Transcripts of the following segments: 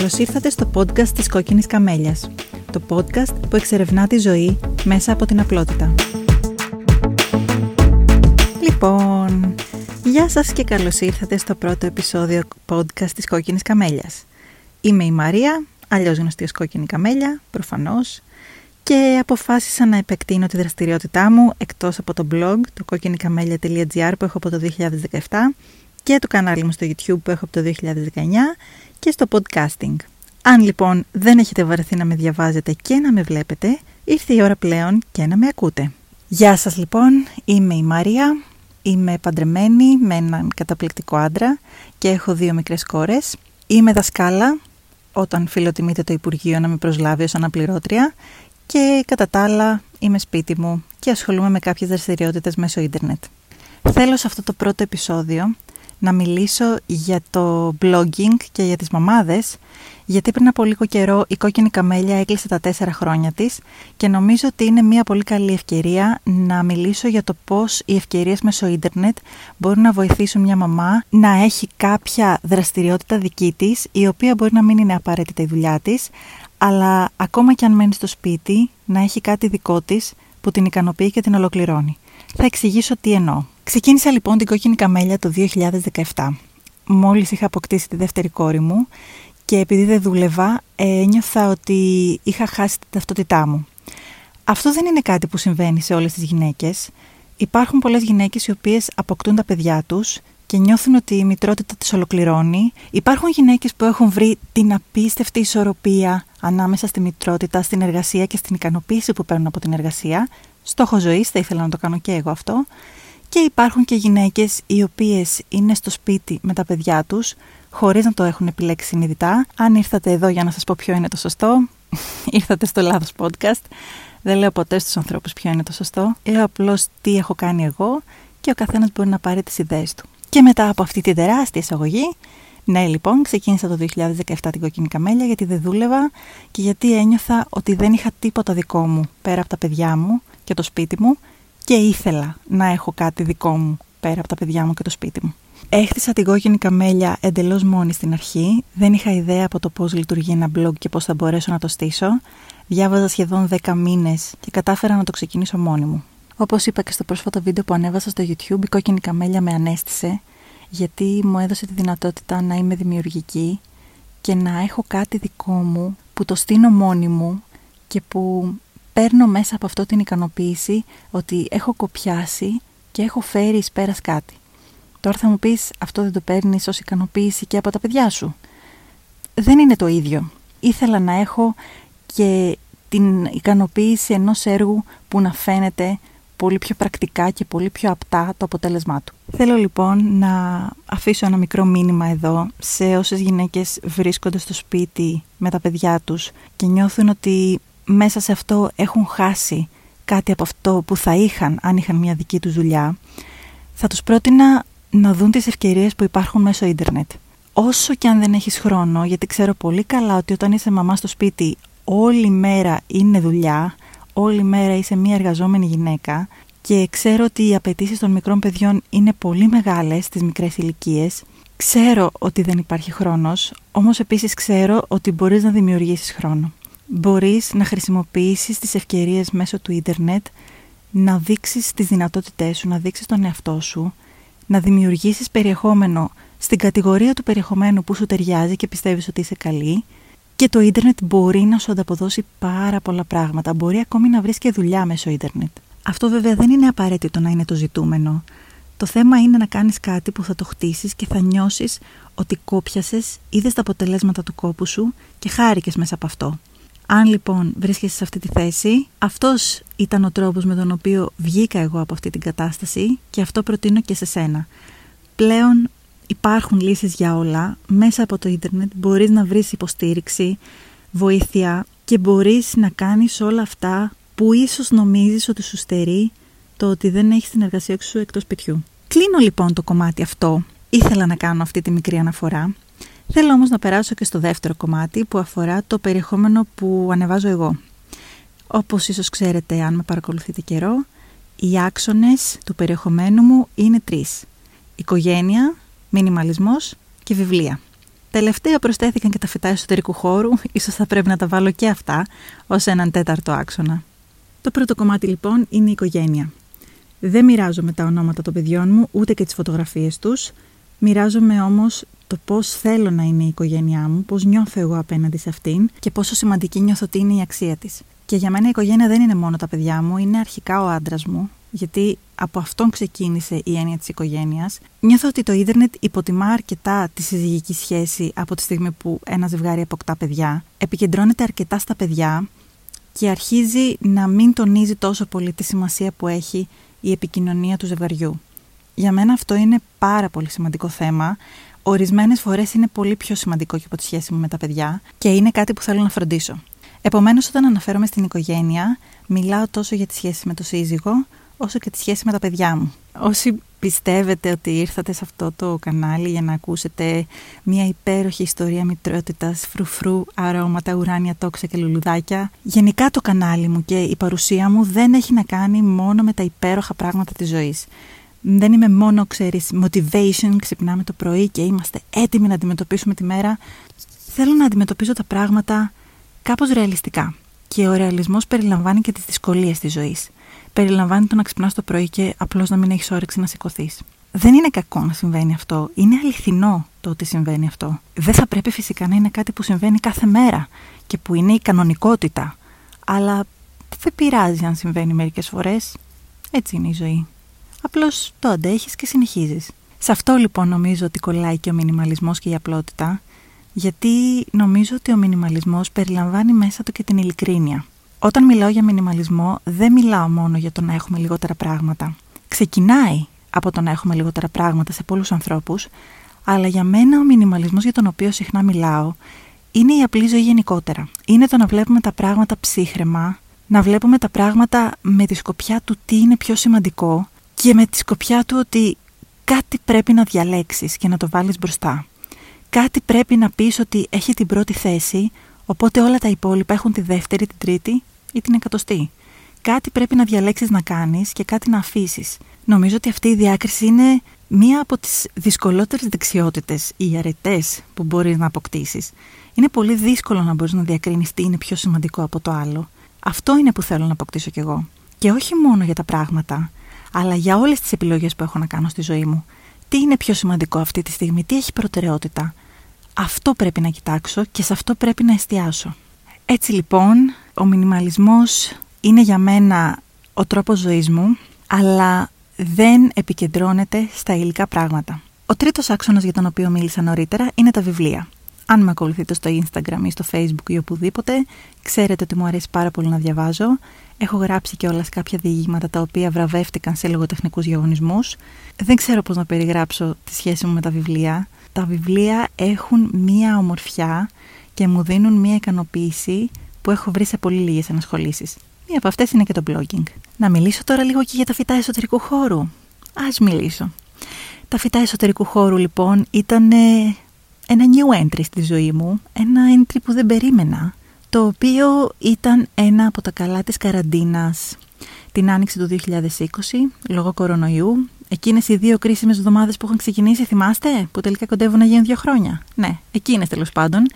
Καλώς ήρθατε στο podcast της Κόκκινης Καμέλιας. Το podcast που εξερευνά τη ζωή μέσα από την απλότητα. Λοιπόν, γεια σας και καλώς ήρθατε στο πρώτο επεισόδιο podcast της Κόκκινης Καμέλιας. Είμαι η Μαρία, αλλιώς γνωστή ως Κόκκινη Καμέλια, προφανώς, και αποφάσισα να επεκτείνω τη δραστηριότητά μου εκτός από το blog, το κόκκινικαμέλια.gr που έχω από το 2017 και το κανάλι μου στο YouTube που έχω από το 2019 και στο podcasting. Αν λοιπόν δεν έχετε βαρεθεί να με διαβάζετε και να με βλέπετε, ήρθε η ώρα πλέον και να με ακούτε. Γεια σας λοιπόν, είμαι η Μαρία, είμαι παντρεμένη με έναν καταπληκτικό άντρα και έχω δύο μικρές κόρες. Είμαι δασκάλα, όταν φιλοτιμείτε το Υπουργείο να με προσλάβει ως αναπληρώτρια και κατά τα άλλα είμαι σπίτι μου και ασχολούμαι με κάποιες δραστηριότητες μέσω ίντερνετ. Θέλω σε αυτό το πρώτο επεισόδιο να μιλήσω για το blogging και για τις μαμάδες, γιατί πριν από λίγο καιρό η Κόκκινη Καμέλια έκλεισε τα τέσσερα χρόνια της και νομίζω ότι είναι μια πολύ καλή ευκαιρία να μιλήσω για το πώς οι ευκαιρίες μέσω ίντερνετ μπορούν να βοηθήσουν μια μαμά να έχει κάποια δραστηριότητα δική της, η οποία μπορεί να μην είναι απαραίτητα η δουλειά της, αλλά ακόμα και αν μένει στο σπίτι να έχει κάτι δικό της που την ικανοποιεί και την ολοκληρώνει. Θα εξηγήσω τι εννοώ. Ξεκίνησα λοιπόν την κόκκινη καμέλια το 2017. Μόλις είχα αποκτήσει τη δεύτερη κόρη μου και επειδή δεν δούλευα ένιωθα ότι είχα χάσει την ταυτότητά μου. Αυτό δεν είναι κάτι που συμβαίνει σε όλες τις γυναίκες. Υπάρχουν πολλές γυναίκες οι οποίες αποκτούν τα παιδιά τους και νιώθουν ότι η μητρότητα τις ολοκληρώνει. Υπάρχουν γυναίκες που έχουν βρει την απίστευτη ισορροπία ανάμεσα στη μητρότητα, στην εργασία και στην ικανοποίηση που παίρνουν από την εργασία. Στόχο ζωής, θα ήθελα να το κάνω και εγώ αυτό. Και υπάρχουν και γυναίκες οι οποίες είναι στο σπίτι με τα παιδιά τους, χωρίς να το έχουν επιλέξει συνειδητά. Αν ήρθατε εδώ για να σας πω ποιο είναι το σωστό, ήρθατε στο λάθος podcast. Δεν λέω ποτέ στους ανθρώπους ποιο είναι το σωστό. Λέω απλώς τι έχω κάνει εγώ και ο καθένας μπορεί να πάρει τις ιδέες του. Και μετά από αυτή τη τεράστια εισαγωγή, ναι λοιπόν, ξεκίνησα το 2017 την κοκκινή καμέλια γιατί δεν δούλευα και γιατί ένιωθα ότι δεν είχα τίποτα δικό μου πέρα από τα παιδιά μου και το σπίτι μου και ήθελα να έχω κάτι δικό μου πέρα από τα παιδιά μου και το σπίτι μου. Έχτισα την κόκκινη καμέλια εντελώς μόνη στην αρχή. Δεν είχα ιδέα από το πώς λειτουργεί ένα blog και πώς θα μπορέσω να το στήσω. Διάβαζα σχεδόν 10 μήνες και κατάφερα να το ξεκινήσω μόνη μου. Όπως είπα και στο πρόσφατο βίντεο που ανέβασα στο YouTube, η κόκκινη καμέλια με ανέστησε γιατί μου έδωσε τη δυνατότητα να είμαι δημιουργική και να έχω κάτι δικό μου που το στείνω μόνη μου και που παίρνω μέσα από αυτό την ικανοποίηση ότι έχω κοπιάσει και έχω φέρει εις πέρας κάτι. Τώρα θα μου πεις αυτό δεν το παίρνεις ως ικανοποίηση και από τα παιδιά σου. Δεν είναι το ίδιο. Ήθελα να έχω και την ικανοποίηση ενός έργου που να φαίνεται πολύ πιο πρακτικά και πολύ πιο απτά το αποτέλεσμά του. Θέλω λοιπόν να αφήσω ένα μικρό μήνυμα εδώ σε όσες γυναίκες βρίσκονται στο σπίτι με τα παιδιά τους και νιώθουν ότι μέσα σε αυτό έχουν χάσει κάτι από αυτό που θα είχαν αν είχαν μια δική τους δουλειά, θα τους πρότεινα να δουν τις ευκαιρίες που υπάρχουν μέσω ίντερνετ. Όσο και αν δεν έχεις χρόνο, γιατί ξέρω πολύ καλά ότι όταν είσαι μαμά στο σπίτι όλη μέρα είναι δουλειά, όλη μέρα είσαι μια εργαζόμενη γυναίκα και ξέρω ότι οι απαιτήσεις των μικρών παιδιών είναι πολύ μεγάλες στις μικρές ηλικίες. Ξέρω ότι δεν υπάρχει χρόνος, όμως επίσης ξέρω ότι μπορείς να δημιουργήσεις χρόνο μπορείς να χρησιμοποιήσεις τις ευκαιρίες μέσω του ίντερνετ να δείξεις τις δυνατότητές σου, να δείξεις τον εαυτό σου, να δημιουργήσεις περιεχόμενο στην κατηγορία του περιεχομένου που σου ταιριάζει και πιστεύεις ότι είσαι καλή και το ίντερνετ μπορεί να σου ανταποδώσει πάρα πολλά πράγματα. Μπορεί ακόμη να βρεις και δουλειά μέσω ίντερνετ. Αυτό βέβαια δεν είναι απαραίτητο να είναι το ζητούμενο. Το θέμα είναι να κάνεις κάτι που θα το χτίσεις και θα νιώσεις ότι κόπιασες, είδες τα αποτελέσματα του κόπου σου και χάρηκες μέσα από αυτό. Αν λοιπόν βρίσκεσαι σε αυτή τη θέση, αυτός ήταν ο τρόπος με τον οποίο βγήκα εγώ από αυτή την κατάσταση και αυτό προτείνω και σε σένα. Πλέον υπάρχουν λύσεις για όλα. Μέσα από το ίντερνετ μπορείς να βρεις υποστήριξη, βοήθεια και μπορείς να κάνεις όλα αυτά που ίσως νομίζεις ότι σου στερεί το ότι δεν έχεις την εργασία σου εκτός σπιτιού. Κλείνω λοιπόν το κομμάτι αυτό. Ήθελα να κάνω αυτή τη μικρή αναφορά Θέλω όμως να περάσω και στο δεύτερο κομμάτι που αφορά το περιεχόμενο που ανεβάζω εγώ. Όπως ίσως ξέρετε αν με παρακολουθείτε καιρό, οι άξονες του περιεχομένου μου είναι τρεις. Οικογένεια, μινιμαλισμός και βιβλία. Τελευταία προσθέθηκαν και τα φυτά εσωτερικού χώρου, ίσως θα πρέπει να τα βάλω και αυτά ως έναν τέταρτο άξονα. Το πρώτο κομμάτι λοιπόν είναι η οικογένεια. Δεν μοιράζομαι τα ονόματα των παιδιών μου, ούτε και τις φωτογραφίες τους. Μοιράζομαι όμως το πώς θέλω να είναι η οικογένειά μου, πώς νιώθω εγώ απέναντι σε αυτήν και πόσο σημαντική νιώθω ότι είναι η αξία της. Και για μένα η οικογένεια δεν είναι μόνο τα παιδιά μου, είναι αρχικά ο άντρας μου, γιατί από αυτόν ξεκίνησε η έννοια της οικογένειας. Νιώθω ότι το ίντερνετ υποτιμά αρκετά τη συζυγική σχέση από τη στιγμή που ένα ζευγάρι αποκτά παιδιά. Επικεντρώνεται αρκετά στα παιδιά και αρχίζει να μην τονίζει τόσο πολύ τη σημασία που έχει η επικοινωνία του ζευγαριού. Για μένα αυτό είναι πάρα πολύ σημαντικό θέμα. Ορισμένες φορές είναι πολύ πιο σημαντικό και από τη σχέση μου με τα παιδιά και είναι κάτι που θέλω να φροντίσω. Επομένως, όταν αναφέρομαι στην οικογένεια, μιλάω τόσο για τη σχέση με το σύζυγο, όσο και τη σχέση με τα παιδιά μου. Όσοι πιστεύετε ότι ήρθατε σε αυτό το κανάλι για να ακούσετε μια υπέροχη ιστορία μητρότητας, φρουφρού, αρώματα, ουράνια, τόξα και λουλουδάκια. Γενικά το κανάλι μου και η παρουσία μου δεν έχει να κάνει μόνο με τα υπέροχα πράγματα της ζωής. Δεν είμαι μόνο, ξέρεις, motivation, ξυπνάμε το πρωί και είμαστε έτοιμοι να αντιμετωπίσουμε τη μέρα. Θέλω να αντιμετωπίζω τα πράγματα κάπως ρεαλιστικά. Και ο ρεαλισμός περιλαμβάνει και τις δυσκολίες της ζωής περιλαμβάνει το να ξυπνάς το πρωί και απλώς να μην έχεις όρεξη να σηκωθείς. Δεν είναι κακό να συμβαίνει αυτό. Είναι αληθινό το ότι συμβαίνει αυτό. Δεν θα πρέπει φυσικά να είναι κάτι που συμβαίνει κάθε μέρα και που είναι η κανονικότητα. Αλλά δεν πειράζει αν συμβαίνει μερικές φορές. Έτσι είναι η ζωή. Απλώς το αντέχεις και συνεχίζεις. Σε αυτό λοιπόν νομίζω ότι κολλάει και ο μινιμαλισμός και η απλότητα, γιατί νομίζω ότι ο μινιμαλισμός περιλαμβάνει μέσα του και την ειλικρίνεια. Όταν μιλάω για μινιμαλισμό, δεν μιλάω μόνο για το να έχουμε λιγότερα πράγματα. Ξεκινάει από το να έχουμε λιγότερα πράγματα σε πολλούς ανθρώπους, αλλά για μένα ο μινιμαλισμός για τον οποίο συχνά μιλάω είναι η απλή ζωή γενικότερα. Είναι το να βλέπουμε τα πράγματα ψύχρεμα, να βλέπουμε τα πράγματα με τη σκοπιά του τι είναι πιο σημαντικό και με τη σκοπιά του ότι κάτι πρέπει να διαλέξεις και να το βάλεις μπροστά. Κάτι πρέπει να πεις ότι έχει την πρώτη θέση, οπότε όλα τα υπόλοιπα έχουν τη δεύτερη, την τρίτη ή την εκατοστή. Κάτι πρέπει να διαλέξεις να κάνεις και κάτι να αφήσεις. Νομίζω ότι αυτή η διάκριση είναι μία από τις δυσκολότερες δεξιότητες ή αρετές που μπορείς να αποκτήσεις. Είναι πολύ δύσκολο να μπορείς να διακρίνεις τι είναι πιο σημαντικό από το άλλο. Αυτό είναι που θέλω να αποκτήσω κι εγώ. Και όχι μόνο για τα πράγματα, αλλά για όλες τις επιλογές που έχω να κάνω στη ζωή μου. Τι είναι πιο σημαντικό αυτή τη στιγμή, τι έχει προτεραιότητα; Αυτό πρέπει να κοιτάξω και σε αυτό πρέπει να εστιάσω. Έτσι λοιπόν, ο μινιμαλισμός είναι για μένα ο τρόπος ζωής μου, αλλά δεν επικεντρώνεται στα υλικά πράγματα. Ο τρίτος άξονας για τον οποίο μίλησα νωρίτερα είναι τα βιβλία. Αν με ακολουθείτε στο Instagram ή στο Facebook ή οπουδήποτε, ξέρετε ότι μου αρέσει πάρα πολύ να διαβάζω. Έχω γράψει και όλα κάποια διηγήματα τα οποία βραβεύτηκαν σε λογοτεχνικούς διαγωνισμούς. Δεν ξέρω πώς να περιγράψω τη σχέση μου με τα βιβλία. Τα βιβλία έχουν μία ομορφιά και μου δίνουν μία ικανοποίηση που έχω βρει σε πολύ λίγες ενασχολήσεις. Μία από αυτές είναι και το blogging. Να μιλήσω τώρα λίγο και για τα φυτά εσωτερικού χώρου. Ας μιλήσω. Τα φυτά εσωτερικού χώρου λοιπόν ήταν ένα new entry στη ζωή μου, ένα entry που δεν περίμενα, το οποίο ήταν ένα από τα καλά της καραντίνας την άνοιξη του 2020, λόγω κορονοϊού. Εκείνες οι δύο κρίσιμες εβδομάδες που είχαν ξεκινήσει, θυμάστε, που τελικά κοντεύουν να γίνουν δύο χρόνια. Ναι, εκείνες τέλος πάντων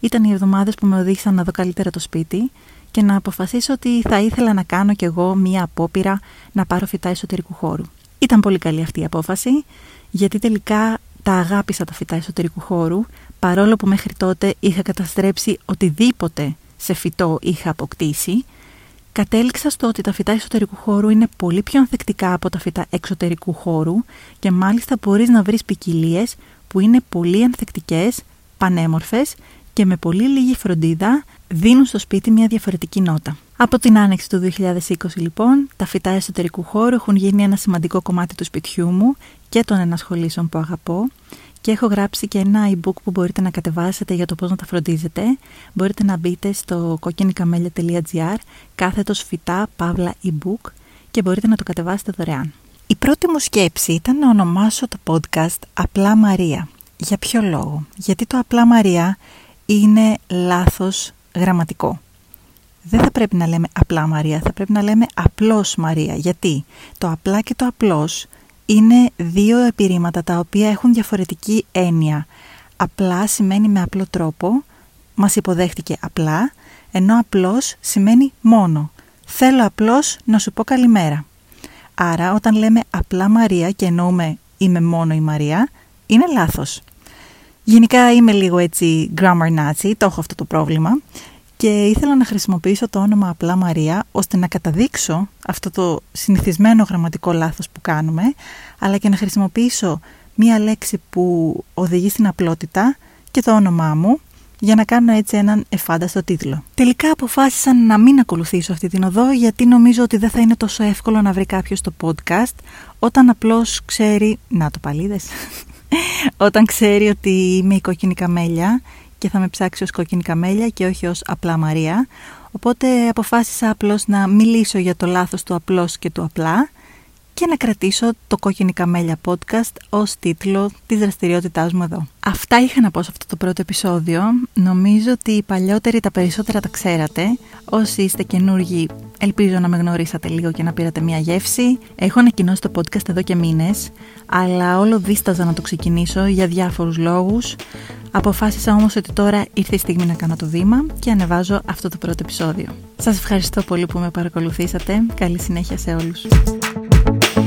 ήταν οι εβδομάδες που με οδήγησαν να δω καλύτερα το σπίτι και να αποφασίσω ότι θα ήθελα να κάνω κι εγώ μία απόπειρα να πάρω φυτά εσωτερικού χώρου. Ήταν πολύ καλή αυτή η απόφαση, γιατί τελικά τα αγάπησα τα φυτά εσωτερικού χώρου, παρόλο που μέχρι τότε είχα καταστρέψει οτιδήποτε σε φυτό είχα αποκτήσει, κατέληξα στο ότι τα φυτά εσωτερικού χώρου είναι πολύ πιο ανθεκτικά από τα φυτά εξωτερικού χώρου και μάλιστα μπορείς να βρεις ποικιλίες που είναι πολύ ανθεκτικές, πανέμορφες και με πολύ λίγη φροντίδα δίνουν στο σπίτι μια διαφορετική νότα. Από την άνοιξη του 2020 λοιπόν, τα φυτά εσωτερικού χώρου έχουν γίνει ένα σημαντικό κομμάτι του σπιτιού μου και των ενασχολήσεων που αγαπώ και έχω γράψει και ένα e-book που μπορείτε να κατεβάσετε για το πώς να τα φροντίζετε. Μπορείτε να μπείτε στο κοκκινικαμέλια.gr κάθετος φυτά παύλα e-book και μπορείτε να το κατεβάσετε δωρεάν. Η πρώτη μου σκέψη ήταν να ονομάσω το podcast «Απλά Μαρία». Για ποιο λόγο; Γιατί το «Απλά Μαρία» είναι λάθος γραμματικό. Δεν θα πρέπει να λέμε απλά Μαρία, θα πρέπει να λέμε απλώς Μαρία. Γιατί; Το απλά και το απλώς είναι δύο επιρρήματα τα οποία έχουν διαφορετική έννοια. απλά σημαίνει με απλό τρόπο, μας υποδέχτηκε απλά, ενώ απλώς σημαίνει μόνο. Θέλω απλώς να σου πω καλημέρα. Άρα όταν λέμε απλά Μαρία και εννοούμε είμαι μόνο η Μαρία, είναι λάθος. Γενικά είμαι λίγο έτσι grammar nazi, το έχω αυτό το πρόβλημα και ήθελα να χρησιμοποιήσω το όνομα απλά Μαρία ώστε να καταδείξω αυτό το συνηθισμένο γραμματικό λάθος που κάνουμε αλλά και να χρησιμοποιήσω μία λέξη που οδηγεί στην απλότητα και το όνομά μου για να κάνω έτσι έναν εφάνταστο τίτλο. Τελικά αποφάσισα να μην ακολουθήσω αυτή την οδό γιατί νομίζω ότι δεν θα είναι τόσο εύκολο να βρει κάποιος το podcast όταν απλώς ξέρει... Να το παλίδες. όταν ξέρει ότι είμαι η κόκκινη καμέλια και θα με ψάξει ως κόκκινη καμέλια και όχι ως απλά Μαρία. Οπότε αποφάσισα απλώς να μιλήσω για το λάθος του απλώς και του απλά και να κρατήσω το Κόκκινη Καμέλια podcast ως τίτλο της δραστηριότητάς μου εδώ. Αυτά είχα να πω σε αυτό το πρώτο επεισόδιο. Νομίζω ότι οι παλιότεροι τα περισσότερα τα ξέρατε. Όσοι είστε καινούργοι, ελπίζω να με γνωρίσατε λίγο και να πήρατε μια γεύση. Έχω ανακοινώσει το podcast εδώ και μήνες, αλλά όλο δίσταζα να το ξεκινήσω για διάφορους λόγους. Αποφάσισα όμως ότι τώρα ήρθε η στιγμή να κάνω το βήμα και ανεβάζω αυτό το πρώτο επεισόδιο. Σας ευχαριστώ πολύ που με παρακολουθήσατε. Καλή συνέχεια σε όλους. Thank you.